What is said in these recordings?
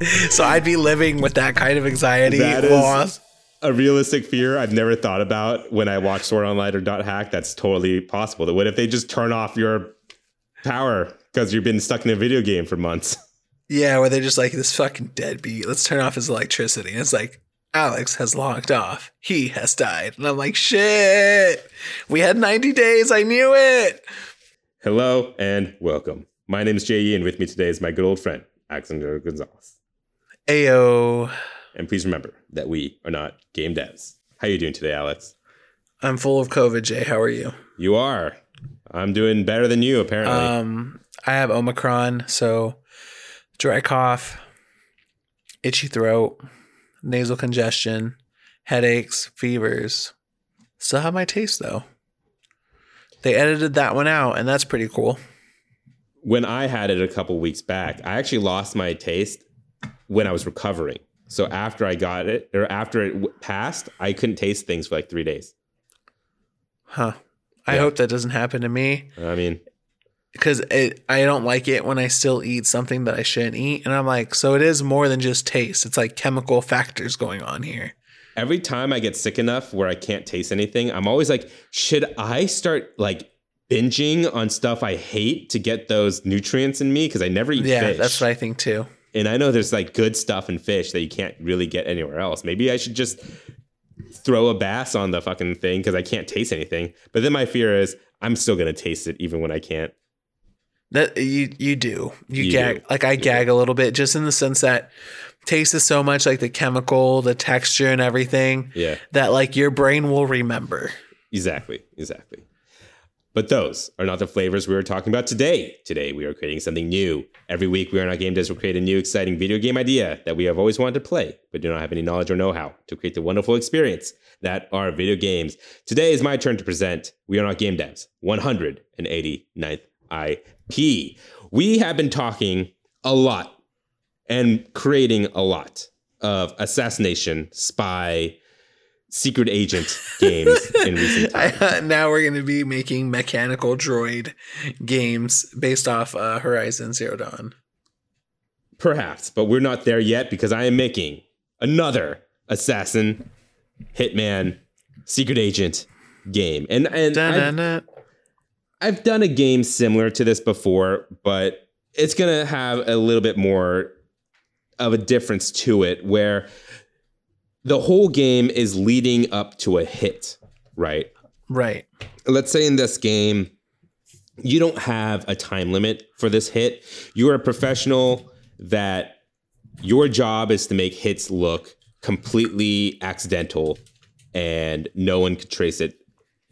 so I'd be living with that kind of anxiety. That is- a realistic fear I've never thought about when I watch Sword Online or Dot Hack. That's totally possible. What if they just turn off your power because you've been stuck in a video game for months? Yeah, where they're just like this fucking deadbeat. Let's turn off his electricity. And it's like Alex has logged off. He has died. And I'm like, shit. We had 90 days. I knew it. Hello and welcome. My name is Jay and with me today is my good old friend, Alexander Gonzalez. Ayo. And please remember that we are not game devs. How are you doing today, Alex? I'm full of COVID, Jay. How are you? You are. I'm doing better than you, apparently. Um, I have Omicron, so dry cough, itchy throat, nasal congestion, headaches, fevers. Still have my taste though. They edited that one out, and that's pretty cool. when I had it a couple weeks back, I actually lost my taste when I was recovering. So mm-hmm. after I got it, or after it w- passed, I couldn't taste things for like three days. Huh. I Yeah. hope that doesn't happen to me I mean, because I don't like it when I still eat something that I shouldn't eat. And I'm like, so it is more than just taste. It's like chemical factors going on here. every time I get sick enough where I can't taste anything, I'm always like, should I start like binging on stuff I hate to get those nutrients in me? Because I never eat Yeah, fish. that's what I think too. And I know there's like good stuff in fish that you can't really get anywhere else. Maybe I should just throw a bass on the fucking thing because I can't taste anything. But then my fear is I'm still gonna taste it even when I can't. That you you do. You, You gag do. like I gag a little bit just in the sense that taste is so much like the chemical, the texture and everything Yeah, that like your brain will remember. exactly, exactly. But those are not the flavors we are talking about today. Today we are creating something new. Every week we are on our game devs will create a new exciting video game idea that we have always wanted to play, but do not have any knowledge or know-how to create the wonderful experience that are video games. Today is my turn to present. We are not game devs. 189th IP. We have been talking a lot and creating a lot of assassination, spy, secret agent games in recent times. I, now we're going to be making mechanical droid games based off uh, Horizon Zero Dawn. Perhaps, but we're not there yet because I am making another assassin, hitman, secret agent game. And and I've, I've done a game similar to this before, but it's gonna have a little bit more of a difference to it where the whole game is leading up to a hit, right? Right. let's say in this game you don't have a time limit for this hit you're a professional that your job is to make hits look completely accidental and no one could trace it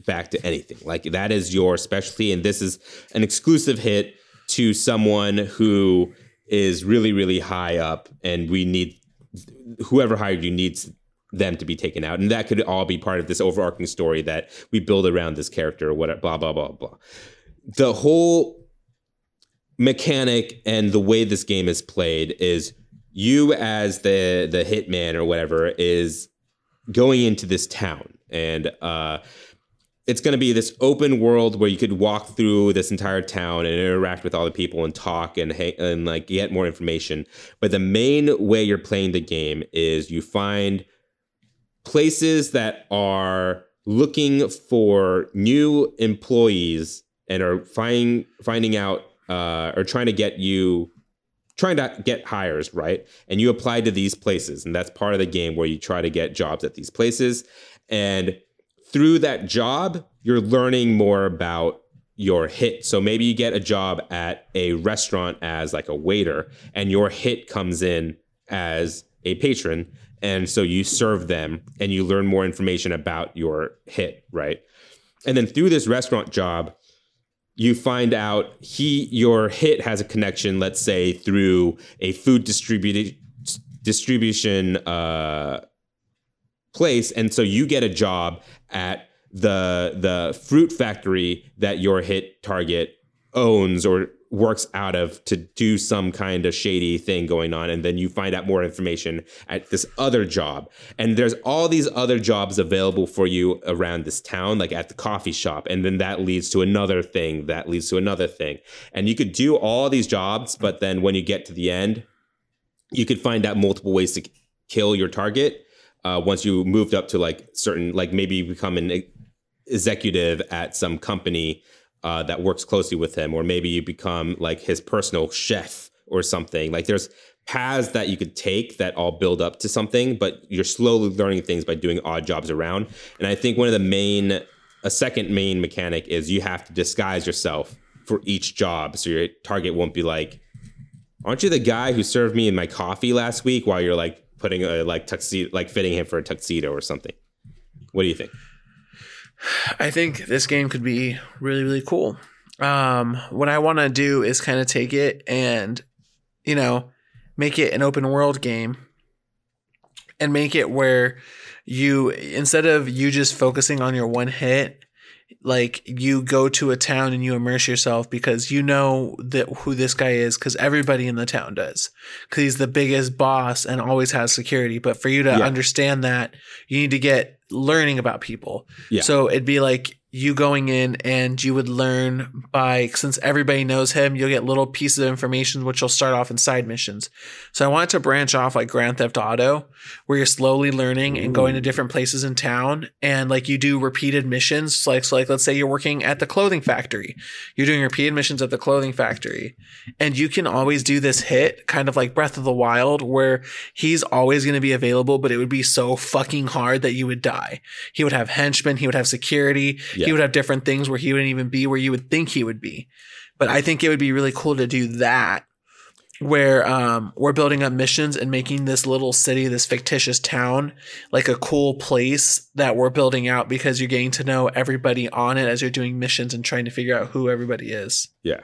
back to anything like that is your specialty and this is an exclusive hit to someone who is really really high up and we need whoever hired you needs them to be taken out. And that could all be part of this overarching story that we build around this character or whatever blah blah blah blah. The whole mechanic and the way this game is played is you as the the hitman or whatever is going into this town. And uh it's going to be this open world where you could walk through this entire town and interact with all the people and talk and and like get more information. But the main way you're playing the game is you find places that are looking for new employees and are finding finding out uh, or trying to get you trying to get hires right? And you apply to these places and that's part of the game where you try to get jobs at these places. And through that job you're learning more about your hit. So maybe you get a job at a restaurant as like a waiter and your hit comes in as a patron and so you serve them and you learn more information about your hit right? And then through this restaurant job you find out he your hit has a connection let's say through a food distributed distribution uh place. And so you get a job at the the fruit factory that your hit target owns or works out of to do some kind of shady thing going on and then you find out more information at this other job. And there's all these other jobs available for you around this town like at the coffee shop and then that leads to another thing that leads to another thing. And you could do all these jobs but then when you get to the end you could find out multiple ways to kill your target uh, once you moved up to like certain like maybe you become an executive at some company uh, that works closely with him or maybe you become like his personal chef or something. Like there's paths that you could take that all build up to something but you're slowly learning things by doing odd jobs around. And i think one of the main a second main mechanic is you have to disguise yourself for each job. So your target won't be like aren't you the guy who served me in my coffee last week while you're like putting a like tuxedo like fitting him for a tuxedo or something? What do you think I think this game could be really, really cool. Um, what I want to do is kind of take it and, you know, make it an open world game and make it where you, instead of you just focusing on your one hit, like you go to a town and you immerse yourself because you know that who this guy is because everybody in the town does because he's the biggest boss and always has security but for you to Yeah. understand that you need to get learning about people Yeah. so it'd be like you going in and you would learn by since everybody knows him you'll get little pieces of information which will start off in side missions. So i wanted to branch off like grand theft auto where you're slowly learning and going to different places in town. And like you do repeated missions. Like so like let's say you're working at the clothing factory. You're doing repeated missions at the clothing factory. And you can always do this hit kind of like breath of the wild where he's always going to be available but it would be so fucking hard that you would die. He would have henchmen he would have security Yeah. he would have different things where he wouldn't even be where you would think he would be but i think it would be really cool to do that where um, we're building up missions and making this little city, this fictitious town, like a cool place that we're building out because you're getting to know everybody on it as you're doing missions and trying to figure out who everybody is. Yeah.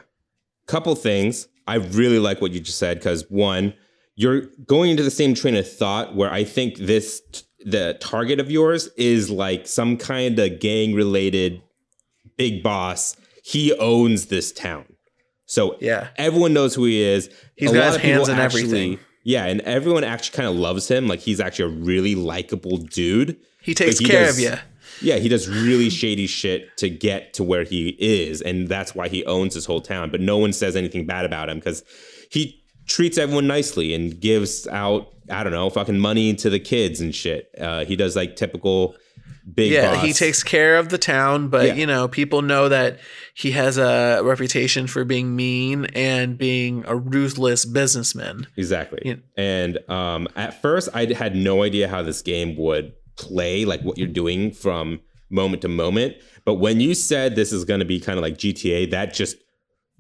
Couple things. I really like what you just said because one, you're going into the same train of thought where I think this the target of yours is like some kind of gang related big boss. He owns this town. So Yeah. everyone knows who he is. He's A got lot his of hands actually- everything. Yeah, and everyone actually kind of loves him. Like he's actually a really likable dude. He takes he care does- of you. Yeah, he does really shady shit to get to where he is, and that's why he owns his whole town. But no one says anything bad about him because he treats everyone nicely and gives out I don't know fucking money to the kids and shit. Uh, he does like typical big. Yeah, boss. he takes care of the town, but Yeah. you know, people know that he has a reputation for being mean and being a ruthless businessman. Exactly. Yeah. And um, at first, I had no idea how this game would play, like what you're doing from moment to moment. But when you said this is going to be kind of like GTA, that just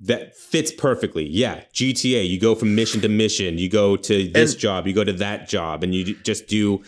that fits perfectly. Yeah, GTA. You go from mission to mission. You go to this And- job. You go to that job, and you just do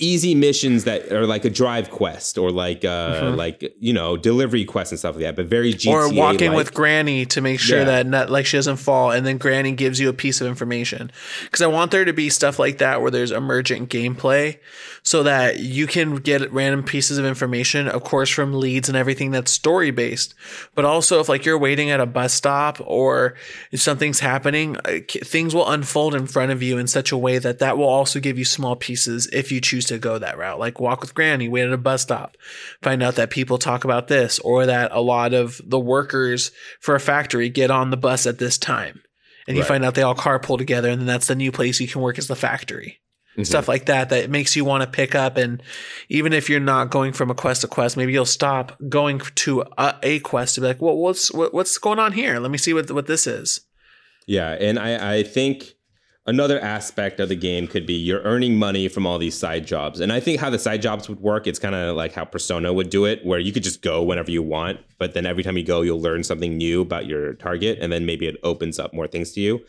easy missions that are like a drive quest or like uh like you know delivery quests and stuff like that but very GTA Mm-hmm. or walking with Granny to make sure Yeah. that not like she doesn't fall, and then Granny gives you a piece of information. Because I want there to be stuff like that where there's emergent gameplay, so that you can get random pieces of information, of course, from leads and everything that's story based. But also, if like you're waiting at a bus stop or if something's happening, uh, things will unfold in front of you in such a way that that will also give you small pieces if you choose to go that route. Like walk with Granny, wait at a bus stop, find out that people talk about this or that a lot of the workers for a factory get on the bus at this time. And you Right. find out they all carpool together and then that's the new place you can work as the factory. Mhm. Stuff like that that makes you want to pick up and even if you're not going from a quest to quest, maybe you'll stop going to a, a quest to be like, "Well, what's what, what's going on here? Let me see what what this is." Yeah, and I, I think another aspect of the game could be you're earning money from all these side jobs. And I think how the side jobs would work, it's kind of like how Persona would do it, where you could just go whenever you want, but then every time you go, you'll learn something new about your target, and then maybe it opens up more things to you.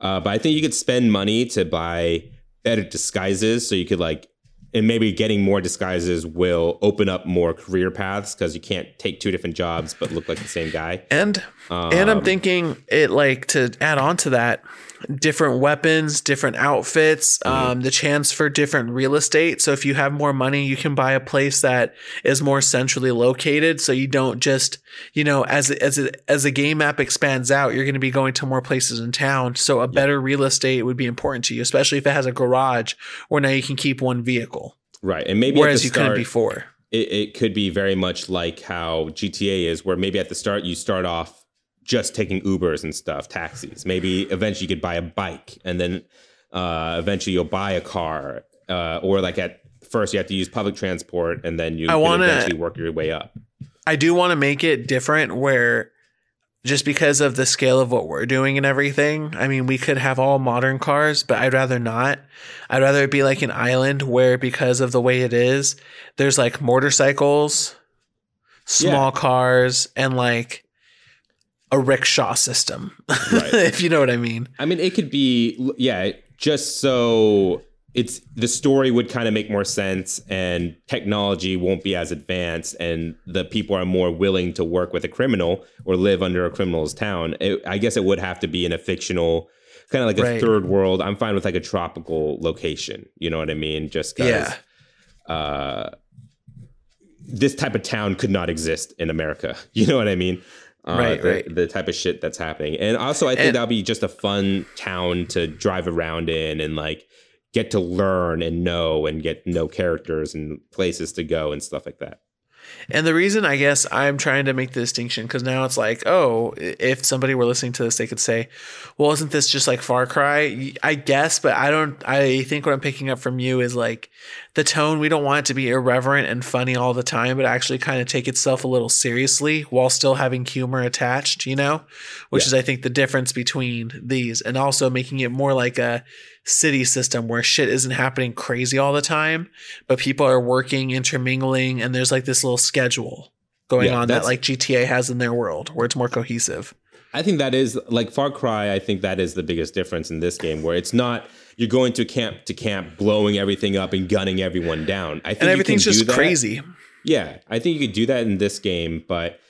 Uh, but I think you could spend money to buy better disguises, so you could like, and maybe getting more disguises will open up more career paths because you can't take two different jobs but look like the same guy. And and I'm Um, thinking it like to add on to that, different weapons, different outfits, Mm-hmm. um, the chance for different real estate. So if you have more money, you can buy a place that is more centrally located. So you don't just, you know, as as it, as the game map expands out, you're going to be going to more places in town. So a better real estate would be important to you, especially if it has a garage where now you can keep one vehicle, Right, and maybe at whereas you couldn't before. it, it could be very much like how GTA is, where maybe at the start you start off just taking Ubers and stuff, taxis. Maybe eventually you could buy a bike, and then Uh, eventually, you'll buy a car, uh, or like at first you have to use public transport, and then you I can wanna- eventually work your way up. I do want to make it different where just because of the scale of what we're doing and everything, I mean, we could have all modern cars, but I'd rather not. I'd rather it be like an island where, because of the way it is, there's like motorcycles, small cars, and like a rickshaw system, Right. if you know what I mean. I mean, it could be, yeah, just so it's the story would kind of make more sense and technology won't be as advanced and the people are more willing to work with a criminal or live under a criminal's town. It, I guess it would have to be in a fictional, kind of like a Right. third world. I'm fine with like a tropical location. You know what I mean? Just because Yeah. uh, this type of town could not exist in America. You know what I mean? Uh, Right, the, right. the type of shit that's happening. And also, I think And- that'll be just a fun town to drive around in and like get to learn and know and get know characters and places to go and stuff like that. And the reason I guess I'm trying to make the distinction because now it's like, oh, if somebody were listening to this, they could say, well, isn't this just like Far Cry? I guess, but I don't, I think what I'm picking up from you is like the tone. We don't want it to be irreverent and funny all the time, but actually kind of take itself a little seriously while still having humor attached, you know, which Yeah. is, I think, the difference between these and also making it more like a city system where shit isn't happening crazy all the time but people are working, intermingling, and there's like this little schedule going Yeah, on that like GTA has in their world where it's more cohesive. I think that is like Far Cry. I think that is the biggest difference in this game, where it's not you're going to camp to camp, blowing everything up and gunning everyone down. I think And you everything's can just crazy. Yeah, I think you could do that in this game, but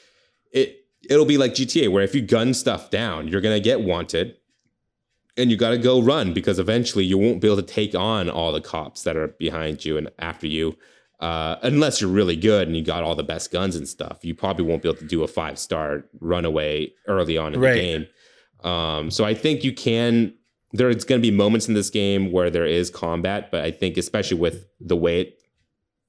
it it'll be like GTA, where if you gun stuff down, you're gonna get wanted, and you got to go run because eventually you won't be able to take on all the cops that are behind you and after you. Uh, unless you're really good and you got all the best guns and stuff, you probably won't be able to do a five star runaway early on in Right. the game. Um, so I think you can. There's going to be moments in this game where there is combat, but I think especially with the way it,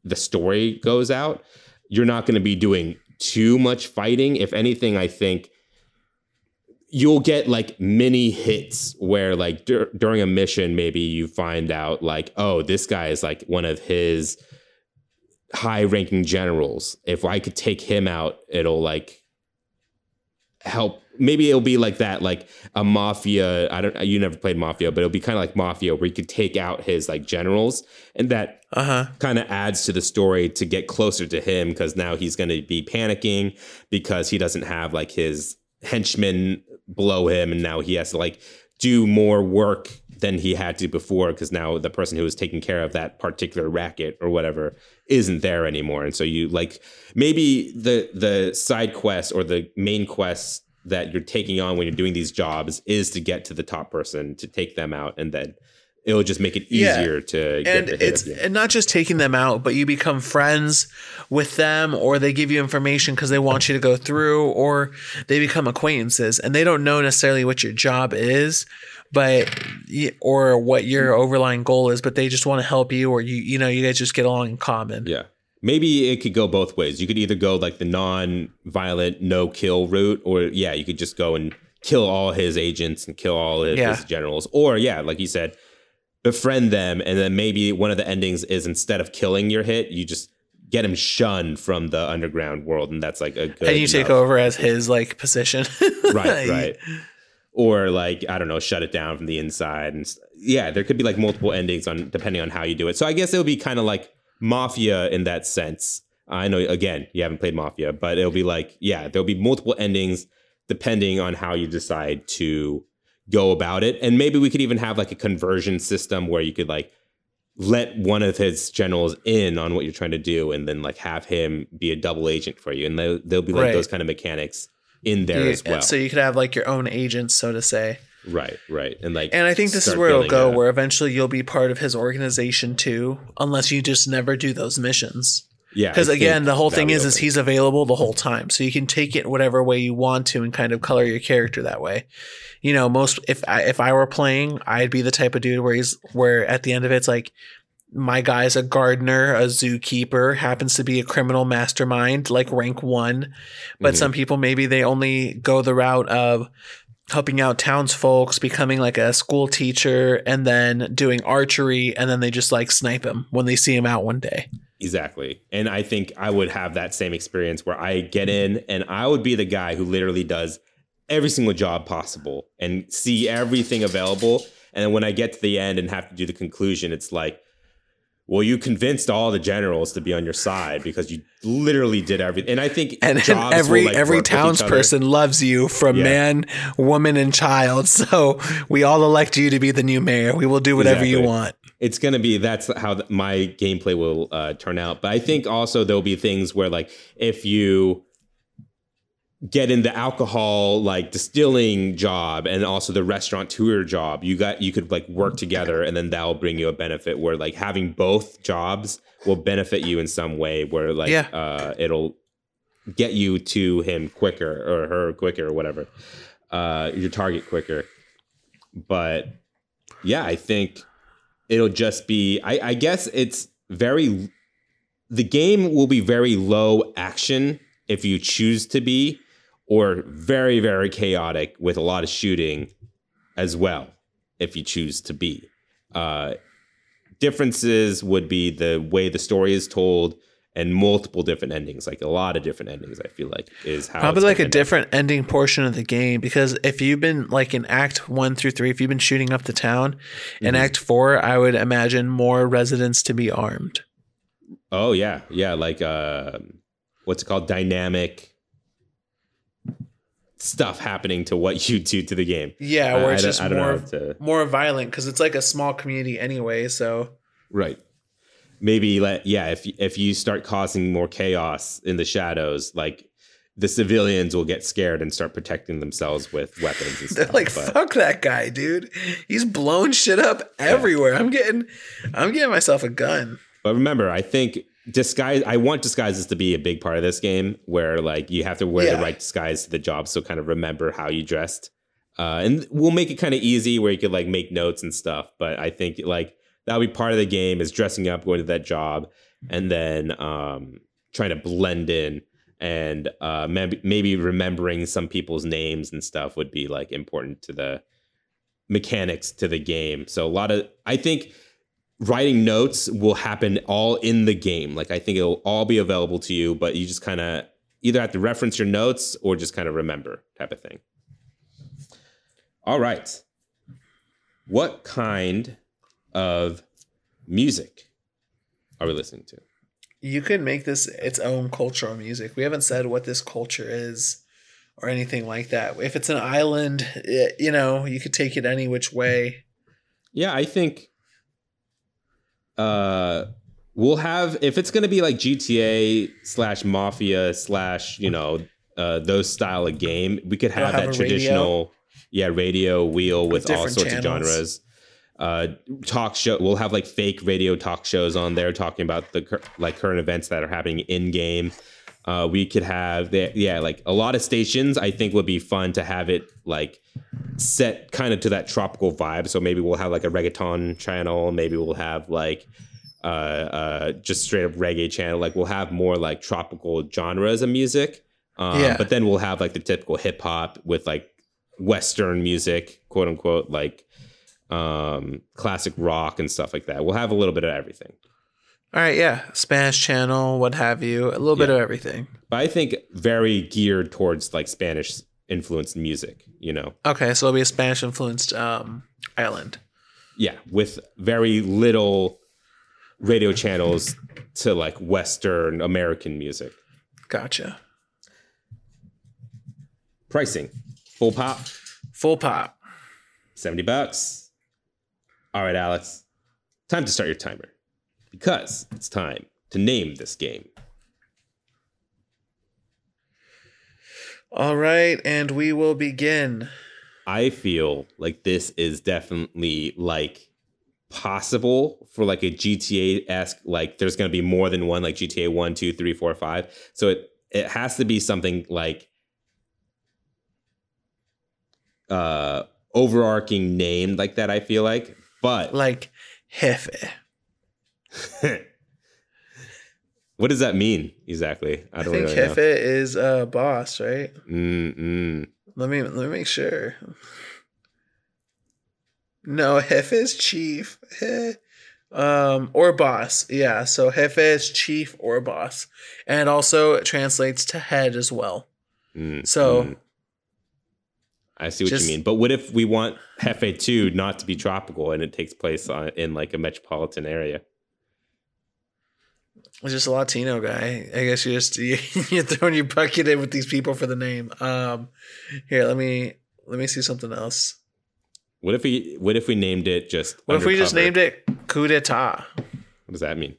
the story goes out, you're not going to be doing too much fighting. If anything, I think you'll get like mini hits where like dur- during a mission maybe you find out like oh this guy is like one of his high ranking generals if i could take him out it'll like help maybe it'll be like that like a mafia i don't you never played mafia but it'll be kind of like mafia where you could take out his like generals and that Uh huh. kind of adds to the story to get closer to him because now he's going to be panicking because he doesn't have like his henchmen below him and now he has to like do more work than he had to before because now the person who was taking care of that particular racket or whatever isn't there anymore and so you like maybe the the side quest or the main quest that you're taking on when you're doing these jobs is to get to the top person to take them out and then it'll just make it Yeah. easier to get And it's and not just taking them out, but you become friends with them, or they give you information because they want you to go through, or they become acquaintances, and they don't know necessarily what your job is, but or what your overlying goal is, but they just want to help you, or you you know you guys just get along in common. Yeah. Maybe it could go both ways. You could either go like the non-violent, no-kill route, or yeah, you could just go and kill all his agents and kill all his, Yeah. his generals, or yeah, like you said, befriend them, and then maybe one of the endings is instead of killing your hit, you just get him shunned from the underground world, and that's like a good. and you take enough- over as his like position. right, right. Or like I don't know, shut it down from the inside, and yeah, there could be like multiple endings on depending on how you do it. So I guess it would be kind of like Mafia in that sense. I know again you haven't played Mafia, but it'll be like yeah, there'll be multiple endings depending on how you decide to go about it, and maybe we could even have like a conversion system where you could like let one of his generals in on what you're trying to do, and then like have him be a double agent for you, and there- there'll be like Right. those kind of mechanics in there You- as well. So you could have like your own agents, so to say. Right, right. And like And I think this is where it'll go, a- where eventually you'll be part of his organization too, unless you just never do those missions. yeah, Because again, the whole thing is, is he's available the whole time, so you can take it whatever way you want to, and kind of color your character that way. You know, most if I, if I were playing, I'd be the type of dude where he's where at the end of it, it's like my guy's a gardener, a zookeeper, happens to be a criminal mastermind, like rank one. But Mhm. some people maybe they only go the route of helping out townsfolk, becoming like a school teacher, and then doing archery, and then they just like snipe him when they see him out one day. Exactly. And I think I would have that same experience where I get in and I would be the guy who literally does every single job possible and see everything available. And then when I get to the end and have to do the conclusion, it's like, well, you convinced all the generals to be on your side because you literally did everything. And I think And, and every like, every work with each other. townsperson loves you from Yeah. man, woman, and child. So we all elect you to be the new mayor. We will do whatever you want. it's going to be that's how my gameplay will uh, turn out but i think also there'll be things where like if you get in the alcohol like distilling job and also the restaurateur job you got you could like work together and then that'll bring you a benefit where like having both jobs will benefit you in some way where like Yeah. uh it'll get you to him quicker or her quicker or whatever uh your target quicker but yeah i think it'll just be I, I guess it's very the game will be very low action if you choose to be or very very chaotic with a lot of shooting as well if you choose to be uh differences would be the way the story is told and multiple different endings like a lot of different endings i feel like is how Probably like a end up. different ending portion of the game because if you've been like in Act One through three, if you've been shooting up the town, in Mhm. Act Four, I would imagine more residents to be armed. Oh yeah, yeah, like uh, what's it called? Dynamic stuff happening to what you do to the game. Yeah, where I it's just more to- more violent because it's like a small community anyway. So Right. Maybe let yeah. If if you start causing more chaos in the shadows, like the civilians will get scared and start protecting themselves with weapons and they're stuff. like, but- "Fuck that guy, dude! He's blown shit up everywhere." I'm getting, I'm getting myself a gun. But remember, I think disguise. I want disguises to be a big part of this game, where like you have to wear Yeah. the right disguise to the job. So kind of remember how you dressed, uh, and we'll make it kind of easy where you could like make notes and stuff. But I think like that'll be part of the game is dressing up, going to that job, and then um, trying to blend in. And uh, maybe maybe remembering some people's names and stuff would be like important to the mechanics to the game. So a lot of I think writing notes will happen all in the game. Like I think it'll all be available to you, but you just kind of either have to reference your notes or just kind of remember type of thing. All right. What kind of music are we listening to? You can make this its own cultural music. We haven't said what this culture is or anything like that. If it's an island, it, you know, you could take it any which way. Yeah, I think uh we'll have if it's gonna be like GTA slash mafia slash, you know, uh those style of game, we could have have that a radio? traditional yeah, radio wheel with, all sorts of genres. Uh talk show we'll have like fake radio talk shows on there talking about the like current events that are happening in game. Uh, we could have the, yeah like a lot of stations i think would be fun to have it like set kind of to that tropical vibe. So maybe we'll have like a reggaeton channel. Maybe we'll have like uh, uh, just straight up reggae channel. Like we'll have more like tropical genres of music. Um, Yeah. But then we'll have like the typical hip hop with like Western music, quote unquote, like um, classic rock and stuff like that. We'll have a little bit of everything. All right, yeah, Spanish channel, what have you, a little bit of everything. But I think very geared towards like Spanish influenced music, you know? Okay, so it'll be a Spanish influenced um, island. yeah, with very little radio channels to like Western American music. Gotcha. Pricing full pop, Full pop. 70 bucks. All right, Alex, time to start your timer because it's time to name this game. All right, and we will begin. I feel like this is definitely like possible for like a GTA esque, like there's going to be more than one, like GTA 1, 2, 3, 4, 5. So it, it has to be something like uh overarching name like that, I feel like. But Like Jefe. what does that mean exactly? I I don't think really know. Jefe is a boss, right? Mm-mm. Let me let me make sure. No, Jefe is chief. Um, or boss. Yeah, so Jefe is chief or boss. And also it translates to head as well. Mm, So mm. I see what just- you mean. But what if we want Jefe 2 not to be tropical and it takes place on, in like a metropolitan area? It's just a Latino guy. I guess you just you, you're throwing your bucket in with these people for the name. Um here, let me let me see something else. What if we what if we named it just What if we just named it coup d'etat? What does that mean?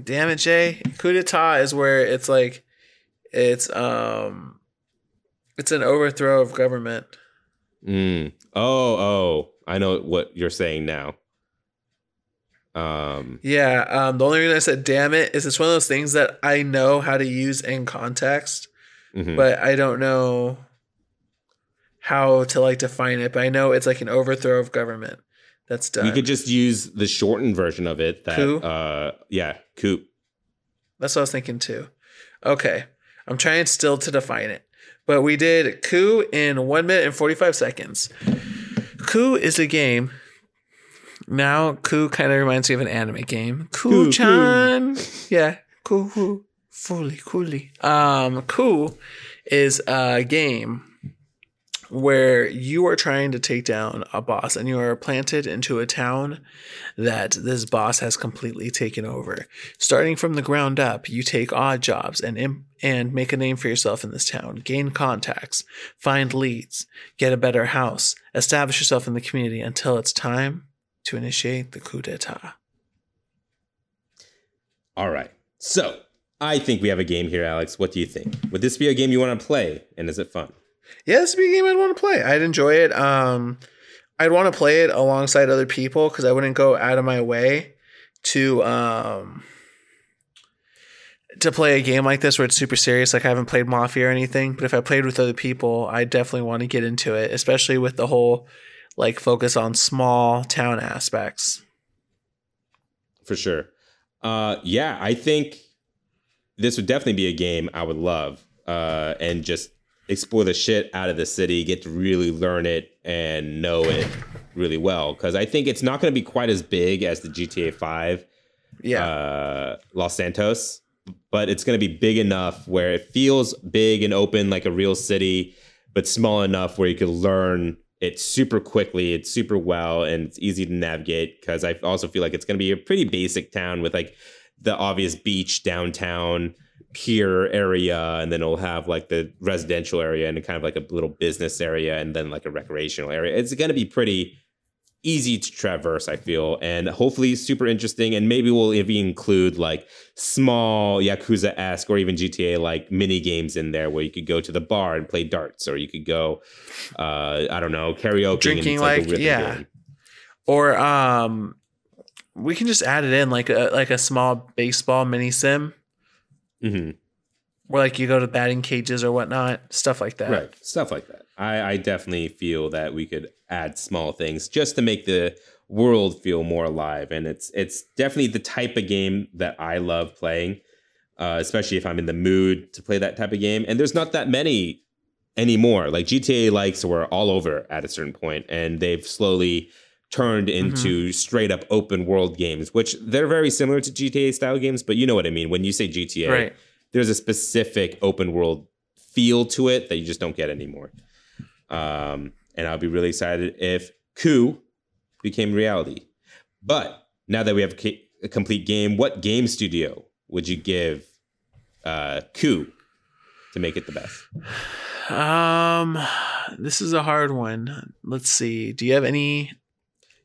Damn it, Jay. Coup d'etat is where it's like it's um it's an overthrow of government. Mm. Oh, oh, I know what you're saying now. Um, Yeah, um the only reason I said damn it is it's one of those things that I know how to use in context, mhm. but I don't know how to like define it. But I know it's like an overthrow of government that's done. we could just use the shortened version of it. That, Coup? uh, yeah, coup. That's what I was thinking too. Okay. I'm trying still to define it. But we did coup in one minute and 45 seconds. Coup is a game. Now, coup kind of reminds me of an anime game. Coup chan. Yeah. Coup, coup. Fully, coolly. Um, coup is a game where you are trying to take down a boss and you are planted into a town that this boss has completely taken over. Starting from the ground up, you take odd jobs and im- and make a name for yourself in this town. Gain contacts, find leads, get a better house, establish yourself in the community until it's time to initiate the coup d'état. All right. So I think we have a game here, Alex. What do you think? Would this be a game you want to play? And is it fun? Yeah, this would be a game I'd want to play. I'd enjoy it. Um, I'd want to play it alongside other people because I wouldn't go out of my way to um to play a game like this where it's super serious. Like I haven't played Mafia or anything, but if I played with other people, I definitely want to get into it, especially with the whole like focus on small town aspects. For sure. Uh, yeah, I think this would definitely be a game I would love uh, and just explore the shit out of the city, get to really learn it and know it really well. Because I think it's not going to be quite as big as the GTA 5 Yeah. uh, Los Santos, but it's going to be big enough where it feels big and open like a real city, but small enough where you can learn it super quickly, it's super well, and it's easy to navigate. Because I also feel like it's going to be a pretty basic town with like the obvious beach downtown pier area and then it'll have like the residential area and kind of like a little business area and then like a recreational area it's going to be pretty easy to traverse i feel and hopefully super interesting and maybe we'll even include like small yakuza-esque or even gta like mini games in there where you could go to the bar and play darts or you could go uh i don't know karaoke Drinking, like, a yeah. game. Or um we can just add it in like a like a small baseball mini sim Mhm. Where like you go to batting cages or whatnot, stuff like that. right. Stuff like that. I, I definitely feel that we could add small things just to make the world feel more alive. And it's it's definitely the type of game that i love playing uh, especially if i'm in the mood to play that type of game. And there's not that many anymore. Like gta likes were all over at a certain point and they've slowly turned into straight up open world games which they're very similar to gta style games but you know what i mean. When you say gta Right. There's a specific open world feel to it that you just don't get anymore. Um, and I'll be really excited if Coup became reality. But now that we have a, complete game, what game studio would you give uh, Coup to make it the best? Um this is a hard one. Let's see. Do you have any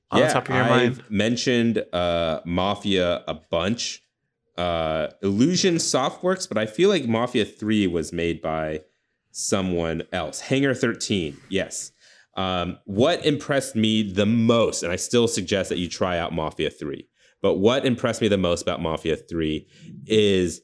on the top of your I've mind? mentioned uh, Mafia a bunch. Uh, Illusion Softworks, but I feel like Mafia 3 was made by someone else. Hangar 13, yes. Um, what impressed me the most, and I still suggest that you try out Mafia 3, but what impressed me the most about Mafia 3 is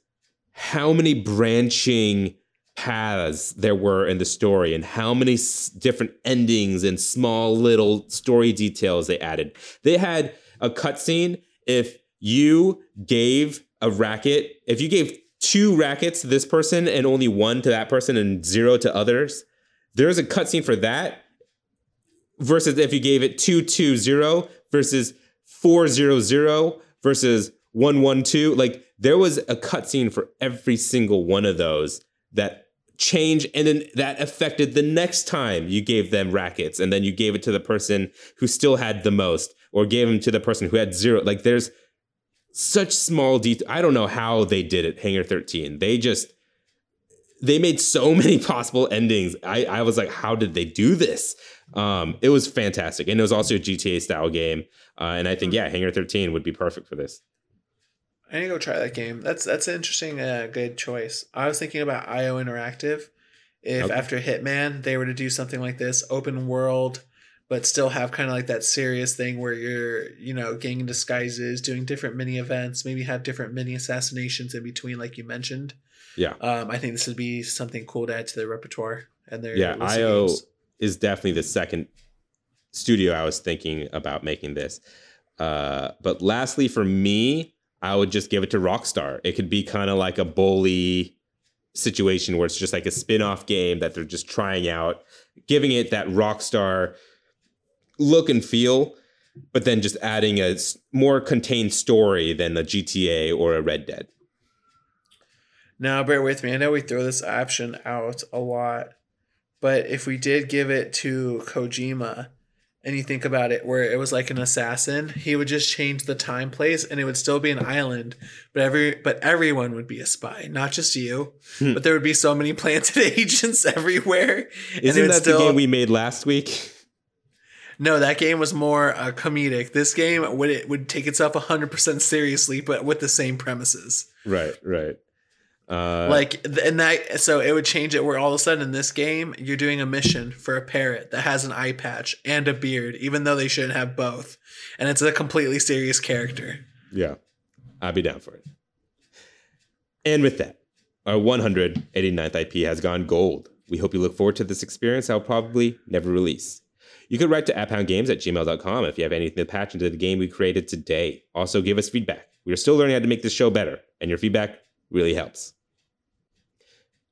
how many branching paths there were in the story and how many s- different endings and small little story details they added. They had a cutscene if you gave a racket, if you gave two rackets to this person and only one to that person and zero to others, there's a cutscene for that versus if you gave it 220 versus 400 versus 112. Like there was a cutscene for every single one of those that change and then that affected the next time you gave them rackets and then you gave it to the person who still had the most or gave them to the person who had zero like there's such small detail i don't know how they did it hangar 13 they just they made so many possible endings i i was like how did they do this um it was fantastic and it was also a gta style game uh, and i think yeah hangar 13 would be perfect for this I need to go try that game. That's that's an interesting, uh, good choice. I was thinking about IO Interactive. If Okay. after Hitman they were to do something like this, open world, but still have kind of like that serious thing where you're, you know, getting disguises, doing different mini events, maybe have different mini assassinations in between, like you mentioned. Yeah. Um, I think this would be something cool to add to their repertoire and their Yeah, IO games. is definitely the second studio I was thinking about making this. Uh, but lastly, for me, I would just give it to Rockstar. It could be kind of like a bully situation where it's just like a spin-off game that they're just trying out, giving it that Rockstar look and feel, but then just adding a more contained story than a GTA or a Red Dead. Now, bear with me. I know we throw this option out a lot, but if we did give it to Kojima, and you think about it, where it was like an assassin, he would just change the time place, and it would still be an island, but every but everyone would be a spy, not just you. Hmm. But there would be so many planted agents everywhere. Isn't that the game we made last week? No, that game was more uh, comedic. This game would it would take itself hundred percent seriously, but with the same premises. Right, right. Uh, like and that so it would change it where all of a sudden in this game you're doing a mission for a parrot that has an eye patch and a beard even though they shouldn't have both and it's a completely serious character Yeah, I'd be down for it. And with that, our 189th IP has gone gold. We hope you look forward to this experience I'll probably never release. You could write to apphoundgames at gmail.com if you have anything to patch into the game we created today. Also, give us feedback. We are still learning how to make this show better, and your feedback really helps.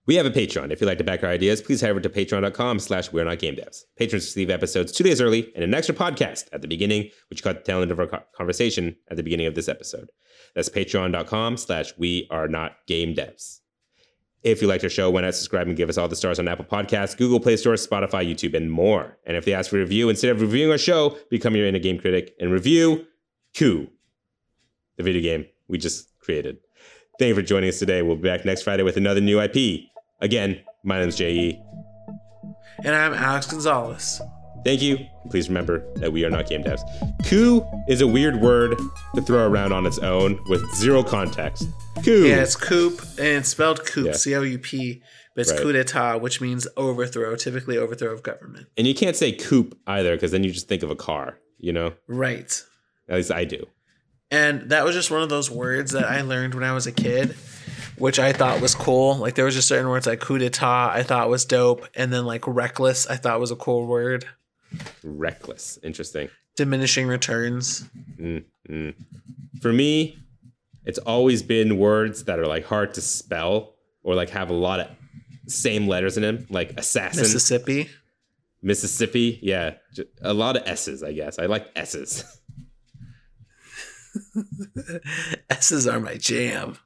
We have a Patreon. If you'd like to back our ideas, please head over to patreon.com slash we're not game devs. Patrons receive episodes two days early and an extra podcast at the beginning, which caught the tail end of our conversation at the beginning of this episode. That's patreon.com slash we are not game devs. If you liked our show, why not subscribe and give us all the stars on Apple Podcasts, Google Play Store, Spotify, YouTube, and more. And if they ask for a review, instead of reviewing our show, become your inner game critic and review Coup, the video game we just created. Thank you for joining us today. We'll be back next Friday with another new IP. Again, my name is Jay and i'm alex gonzalez Thank you. Please remember that we are not game devs. Coup is a weird word to throw around on its own with zero context. Coup. yeah it's coup and it's spelled coup Yeah. c-o-u-p but it's Right. coup d'etat which means overthrow typically overthrow of government And you can't say coupe either because then you just think of a car, you know? right At least I do. And that was just one of those words that I learned when I was a kid, which I thought was cool. Like there was just certain words like coup d'etat I thought was dope, and then like reckless I thought was a cool word. Reckless. Interesting. Diminishing returns. Mm. For me, it's always been words that are like hard to spell or like have a lot of same letters in them, like assassin, Mississippi. Mississippi. Yeah, a lot of S's, I guess. I like S's. S's are my jam.